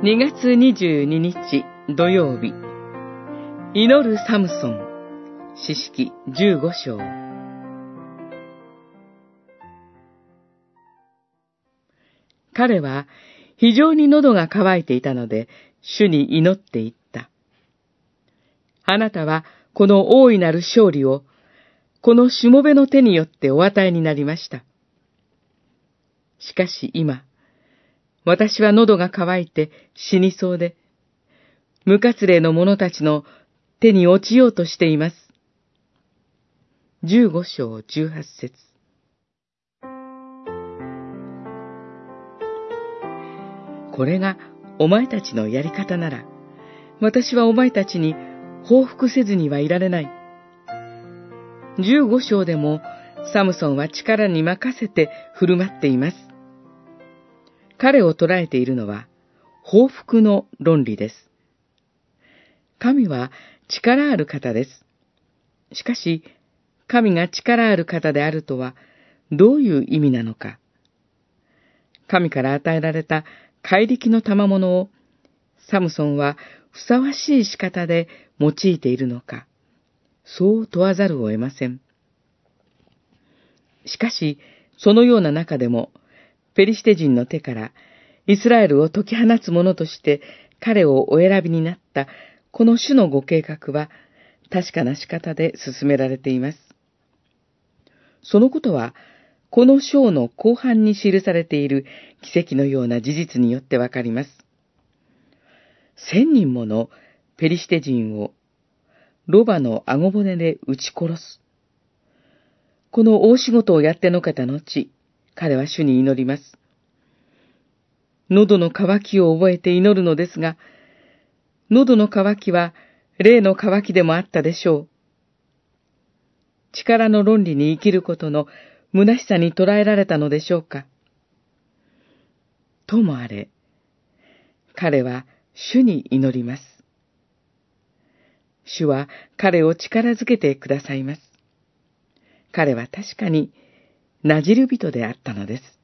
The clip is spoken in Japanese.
2月22日土曜日祈るサムソン詩式15章彼は非常に喉が渇いていたので主に祈っていった。あなたはこの大いなる勝利をこのしもべの手によってお与えになりました。しかし今、私は喉が渇いて死にそうで、無活霊の者たちの手に落ちようとしています。十五章十八節これがお前たちのやり方なら、私はお前たちに報復せずにはいられない。十五章でもサムソンは力に任せて振る舞っています。彼を捉えているのは報復の論理です。神は力ある方です。しかし、神が力ある方であるとはどういう意味なのか。神から与えられた怪力の賜物をサムソンはふさわしい仕方で用いているのか、そう問わざるを得ません。しかし、そのような中でも、ペリシテ人の手からイスラエルを解き放つ者として彼をお選びになったこの種のご計画は確かな仕方で進められています。そのことは、この章の後半に記されている奇跡のような事実によってわかります。千人ものペリシテ人をロバの顎骨で撃ち殺す。この大仕事をやってのけた後、彼は主に祈ります。喉の渇きを覚えて祈るのですが、喉の渇きは霊の渇きでもあったでしょう。力の論理に生きることの虚しさに捉えられたのでしょうか。ともあれ、彼は主に祈ります。主は彼を力づけてくださいます。彼は確かになじる人であったのです。